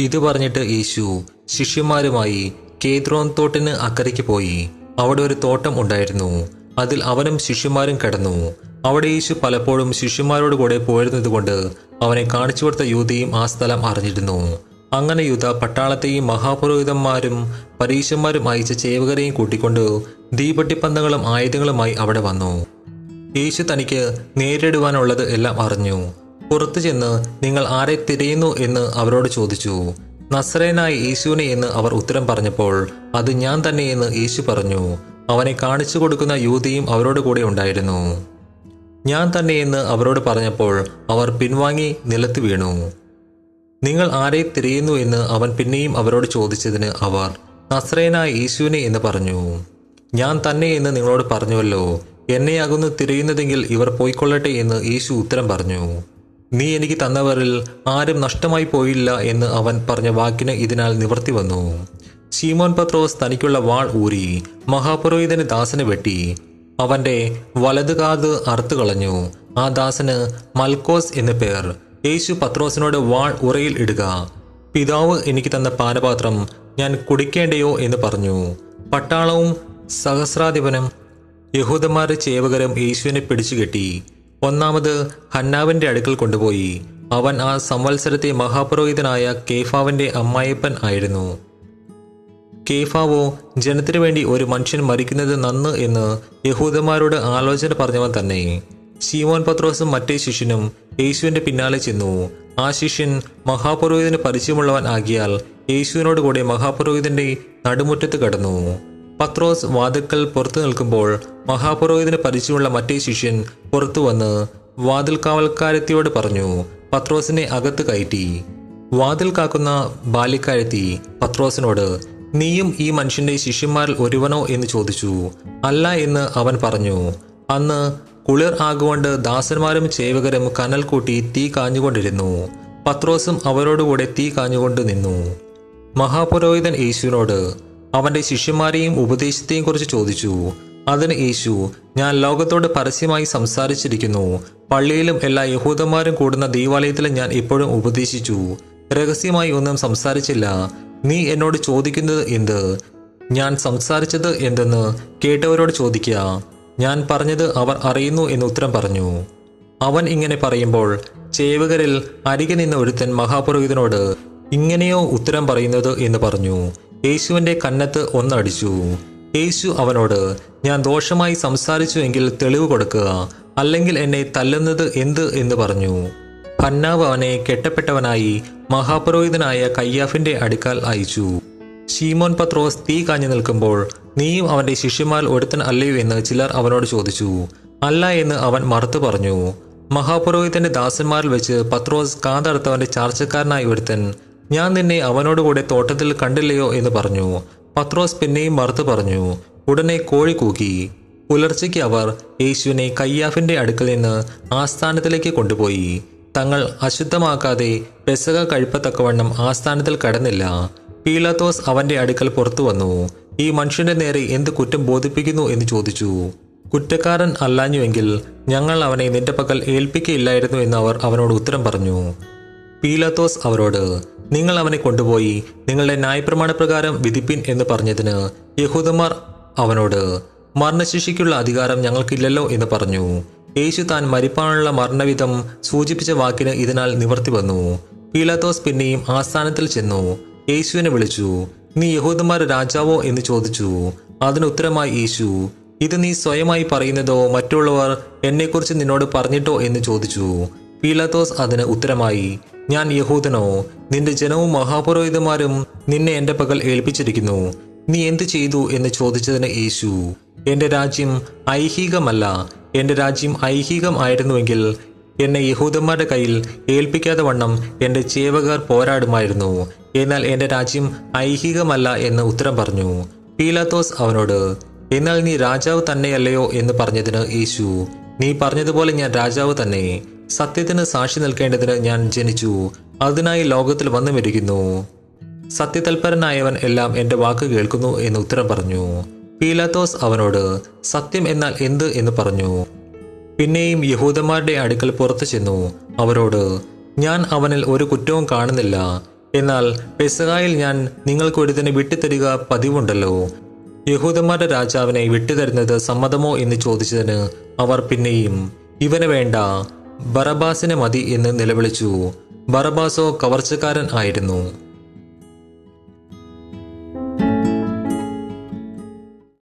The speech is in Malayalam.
ഇത് പറഞ്ഞിട്ട് യേശു ശിഷ്യന്മാരുമായി കേദ്രോൻ തോട്ടിന് അക്കരയ്ക്ക് പോയി. അവിടെ ഒരു തോട്ടം ഉണ്ടായിരുന്നു. അതിൽ അവനും ശിഷ്യന്മാരും കിടന്നു. അവിടെ യേശു പലപ്പോഴും ശിഷ്യന്മാരോട് കൂടെ പോയിരുന്നതുകൊണ്ട് അവനെ കാണിച്ചു കൊടുത്ത യൂതയും ആ സ്ഥലം അറിഞ്ഞിരുന്നു. അങ്ങനെ യൂത പട്ടാളത്തെയും മഹാപുരോഹിതന്മാരും പരീശന്മാരും അയച്ച ചേവകരെയും കൂട്ടിക്കൊണ്ട് ദീപട്ടിപ്പന്തങ്ങളും ആയുധങ്ങളുമായി അവിടെ വന്നു. യേശു തനിക്ക് നേരിടുവാനുള്ളത് എല്ലാം അറിഞ്ഞു. പുറത്തു ചെന്ന് നിങ്ങൾ ആരെ തിരയുന്നു എന്ന് അവരോട് ചോദിച്ചു. നസ്രേനായ യേശുവിനെ എന്ന് അവർ ഉത്തരം പറഞ്ഞപ്പോൾ അത് ഞാൻ തന്നെയെന്ന് യേശു പറഞ്ഞു. അവനെ കാണിച്ചു കൊടുക്കുന്ന യുവതിയും അവരോട് കൂടെ ഉണ്ടായിരുന്നു. ഞാൻ തന്നെയെന്ന് അവരോട് പറഞ്ഞപ്പോൾ അവർ പിൻവാങ്ങി നിലത്ത് വീണു. നിങ്ങൾ ആരെ തിരയുന്നു എന്ന് അവൻ പിന്നെയും അവരോട് ചോദിച്ചതിന് അവർ നസ്രേനായ യേശുവിനെ എന്ന് പറഞ്ഞു. ഞാൻ തന്നെ എന്ന് നിങ്ങളോട് പറഞ്ഞുവല്ലോ. എന്നെയാകുന്നു തിരയുന്നതെങ്കിൽ ഇവർ പോയിക്കൊള്ളട്ടെ എന്ന് യേശു ഉത്തരം പറഞ്ഞു. നീ എനിക്ക് തന്നവരിൽ ആരും നഷ്ടമായി പോയില്ല എന്ന് അവൻ പറഞ്ഞ വാക്കിന് ഇതിനാൽ നിവർത്തി വന്നു. ശീമോൻ പത്രോസ് തനിക്കുള്ള വാൾ ഊരി മഹാപുരോഹിതന് ദാസനെ വെട്ടി. അവന്റെ വലതുകാത് അറുത്തു കളഞ്ഞു. ആ ദാസന് മൽക്കോസ് എന്നു പേർ. യേശു പത്രോസിനോട് വാൾ ഉറയിൽ ഇടുക. പിതാവ് എനിക്ക് തന്ന പാനപാത്രം ഞാൻ കുടിക്കേണ്ടയോ എന്ന് പറഞ്ഞു. പട്ടാളവും സഹസ്രാധിപനും യഹൂദന്മാരുടെ ചേവകരും യേശുവിനെ പിടിച്ചുകെട്ടി. ഒന്നാമത് ഹന്നാവിന്റെ അടുക്കൽ കൊണ്ടുപോയി. അവൻ ആ സംവത്സരത്തെ മഹാപുരോഹിതനായ കേഫാവിന്റെ അമ്മായപ്പൻ ആയിരുന്നു. കേഫാവോ ജനത്തിനു വേണ്ടി ഒരു മനുഷ്യൻ മരിക്കുന്നത് നന്ന് എന്ന് യഹൂദന്മാരോട് ആലോചന പറഞ്ഞവൻ തന്നെ. ശീമോൻ പത്രോസും മറ്റേ ശിഷ്യനും യേശുവിന്റെ പിന്നാലെ ചെന്നു. ആ ശിഷ്യൻ മഹാപുരോഹിതന് പരിചയമുള്ളവൻ ആകിയാൽ യേശുവിനോട് കൂടെ മഹാപുരോഹിതന്റെ നടുമുറ്റത്ത് കടന്നു. പത്രോസ് വാതിൽക്കൽ പുറത്തു നിൽക്കുമ്പോൾ മഹാപുരോഹിതന് പരിചയമുള്ള മറ്റേ ശിഷ്യൻ പുറത്തു വന്ന് വാതിൽ കാവൽക്കാരത്തിയോട് പറഞ്ഞു പത്രോസിനെ അകത്ത് കയറ്റി. വാതിൽ കാക്കുന്ന ബാലിക്കാരത്തി പത്രോസിനോട് നീയും ഈ മനുഷ്യന്റെ ശിഷ്യന്മാരിൽ ഒരുവനോ എന്ന് ചോദിച്ചു. അല്ല എന്ന് അവൻ പറഞ്ഞു. അന്ന് കുളിർ ആകുകൊണ്ട് ദാസന്മാരും ചേവകരും കനൽ കൂട്ടി തീ കാഞ്ഞുകൊണ്ടിരുന്നു. പത്രോസും അവരോടുകൂടെ തീ കാഞ്ഞുകൊണ്ട് നിന്നു. മഹാപുരോഹിതൻ യേശുവിനോട് അവന്റെ ശിഷ്യന്മാരെയും ഉപദേശത്തെയും കുറിച്ച് ചോദിച്ചു. അതിന് യേശു ഞാൻ ലോകത്തോട് പരസ്യമായി സംസാരിച്ചിരിക്കുന്നു. പള്ളിയിലും എല്ലാ യഹൂദന്മാരും കൂടുന്ന ദേവാലയത്തിലും ഞാൻ ഇപ്പോഴും ഉപദേശിച്ചു. രഹസ്യമായി ഒന്നും സംസാരിച്ചില്ല. നീ എന്നോട് ചോദിക്കുന്നത് എന്ത്? ഞാൻ സംസാരിച്ചത് എന്തെന്ന് കേട്ടവരോട് ചോദിക്കുക ഞാൻ പറഞ്ഞത് അവർ അറിയുന്നു എന്ന് ഉത്തരം പറഞ്ഞു. അവൻ ഇങ്ങനെ പറയുമ്പോൾ ചേവകരിൽ അരികെ നിന്ന് ഒരുത്തൻ മഹാപുരോഹിതനോട് ഇങ്ങനെയോ ഉത്തരം പറയുന്നത്? എന്ന് പറഞ്ഞു. യേശുവിന്റെ കന്നത്ത് ഒന്നടിച്ചു. യേശു അവനോട് ഞാൻ ദോഷമായി സംസാരിച്ചു എങ്കിൽ തെളിവ് കൊടുക്കുക അല്ലെങ്കിൽ എന്നെ തല്ലുന്നത് എന്ത്? എന്ന് പറഞ്ഞു. ഹന്നാവ് അവനെ കെട്ടപ്പെട്ടവനായി മഹാപുരോഹിതനായ കയ്യാഫിന്റെ അടുക്കൽ അയച്ചു. ഷീമോൻ പത്രോസ് തീ കാഞ്ഞു നിൽക്കുമ്പോൾ നീയും അവന്റെ ശിഷ്യന്മാർ ഒരുത്തൻ അല്ലയോ? എന്ന് ചിലർ അവനോട് ചോദിച്ചു. അല്ല എന്ന് അവൻ മറുത്തു പറഞ്ഞു. മഹാപുരോഹിതന്റെ ദാസന്മാരിൽ വെച്ച് പത്രോസ് കാതടുത്തവന്റെ ചാർച്ചക്കാരനായി ഒരുത്തൻ ഞാൻ നിന്നെ അവനോടുകൂടെ തോട്ടത്തിൽ കണ്ടില്ലയോ എന്ന് പറഞ്ഞു. പത്രോസ് പിന്നെയും മറുത്തു പറഞ്ഞു ഉടനെ കോഴി കൂക്കി പുലർച്ചയ്ക്ക് അവർ യേശുവിനെ കയ്യാഫിന്റെ അടുക്കൽ നിന്ന് ആസ്ഥാനത്തിലേക്ക് കൊണ്ടുപോയി. തങ്ങൾ അശുദ്ധമാക്കാതെ പെസക കഴിപ്പത്തക്കവണ്ണം ആസ്ഥാനത്തിൽ കടന്നില്ല. പീലാത്തോസ് അവന്റെ അടുക്കൽ പുറത്തു വന്നു. ഈ മനുഷ്യന്റെ നേരെ എന്ത് കുറ്റം ബോധിപ്പിക്കുന്നു എന്ന് ചോദിച്ചു. കുറ്റക്കാരൻ അല്ലാഞ്ഞുവെങ്കിൽ ഞങ്ങൾ അവനെ നിന്റെ പക്കൽ ഏൽപ്പിക്കയില്ലായിരുന്നു എന്ന് അവർ അവനോട് ഉത്തരം പറഞ്ഞു. പീലാത്തോസ് അവരോട് നിങ്ങൾ അവനെ കൊണ്ടുപോയി നിങ്ങളുടെ ന്യായപ്രമാണപ്രകാരം വിധിപ്പിൻ എന്ന് പറഞ്ഞതിന് യഹൂദന്മാർ അവനോട് മരണശിക്ഷിക്കുള്ള അധികാരം ഞങ്ങൾക്കില്ലല്ലോ എന്ന് പറഞ്ഞു. യേശു താൻ മരിപ്പാനുള്ള മരണവിധം സൂചിപ്പിച്ച വാക്കിന് ഇതിനാൽ നിവർത്തി വന്നു. പീലാത്തോസ് പിന്നെയും ആസ്ഥാനത്തിൽ ചെന്നു. യേശുവിനെ വിളിച്ചു നീ യഹൂദന്മാർ രാജാവോ? എന്ന് ചോദിച്ചു. അതിന് ഉത്തരമായി യേശു ഇത് നീ സ്വയമായി പറയുന്നതോ മറ്റുള്ളവർ എന്നെക്കുറിച്ച് നിന്നോട് പറഞ്ഞിട്ടോ? എന്ന് ചോദിച്ചു. പീലാത്തോസ് അതിന് ഉത്തരമായി ഞാൻ യഹൂദനോ നിന്റെ ജനവും മഹാപുരോഹിതന്മാരും നിന്നെ എന്റെ പകൽ ഏൽപ്പിച്ചിരിക്കുന്നു. നീ എന്ത് ചെയ്തു എന്ന് ചോദിച്ചതിന് യേശു എന്റെ രാജ്യം ഐഹികമല്ല. എന്റെ രാജ്യം ഐഹികം ആയിരുന്നുവെങ്കിൽ എന്നെ യഹൂദന്മാരുടെ കയ്യിൽ ഏൽപ്പിക്കാതെ വണ്ണം എന്റെ ചേവകർ പോരാടുമായിരുന്നു. എന്നാൽ എന്റെ രാജ്യം ഐഹികമല്ല എന്ന് ഉത്തരം പറഞ്ഞു. പീലാത്തോസ് അവനോട് എന്നാൽ നീ രാജാവ് തന്നെയല്ലയോ എന്ന് പറഞ്ഞതിന് യേശു നീ പറഞ്ഞതുപോലെ ഞാൻ രാജാവ് തന്നെ. സത്യത്തിന് സാക്ഷി നിൽക്കേണ്ടതിന് ഞാൻ ജനിച്ചു. അതിനായി ലോകത്തിൽ വന്നുമിരിക്കുന്നു. സത്യതൽപരനായവൻ എല്ലാം എന്റെ വാക്ക് കേൾക്കുന്നു എന്ന് ഉത്തരം പറഞ്ഞു. പീലാത്തോസ് അവനോട് സത്യം എന്നാൽ എന്ത്? എന്ന് പറഞ്ഞു. പിന്നെയും യഹൂദന്മാരുടെ അടുക്കൽ പുറത്തു ചെന്നു. അവരോട് ഞാൻ അവനിൽ ഒരു കുറ്റവും കാണുന്നില്ല. എന്നാൽ പെസഹായിൽ ഞാൻ നിങ്ങൾക്ക് ഒരുതിനെ വിട്ടുതരിക പതിവുണ്ടല്ലോ. യഹൂദന്മാരുടെ രാജാവിനെ വിട്ടുതരുന്നത് സമ്മതമോ? എന്ന് ചോദിച്ചതിന് അവർ പിന്നെയും ഇവന് വേണ്ട. ബറബാസിനെ മതി എന്ന് നിലവിളിച്ചു. ബറബാസോ കവർച്ചക്കാരൻ ആയിരുന്നു.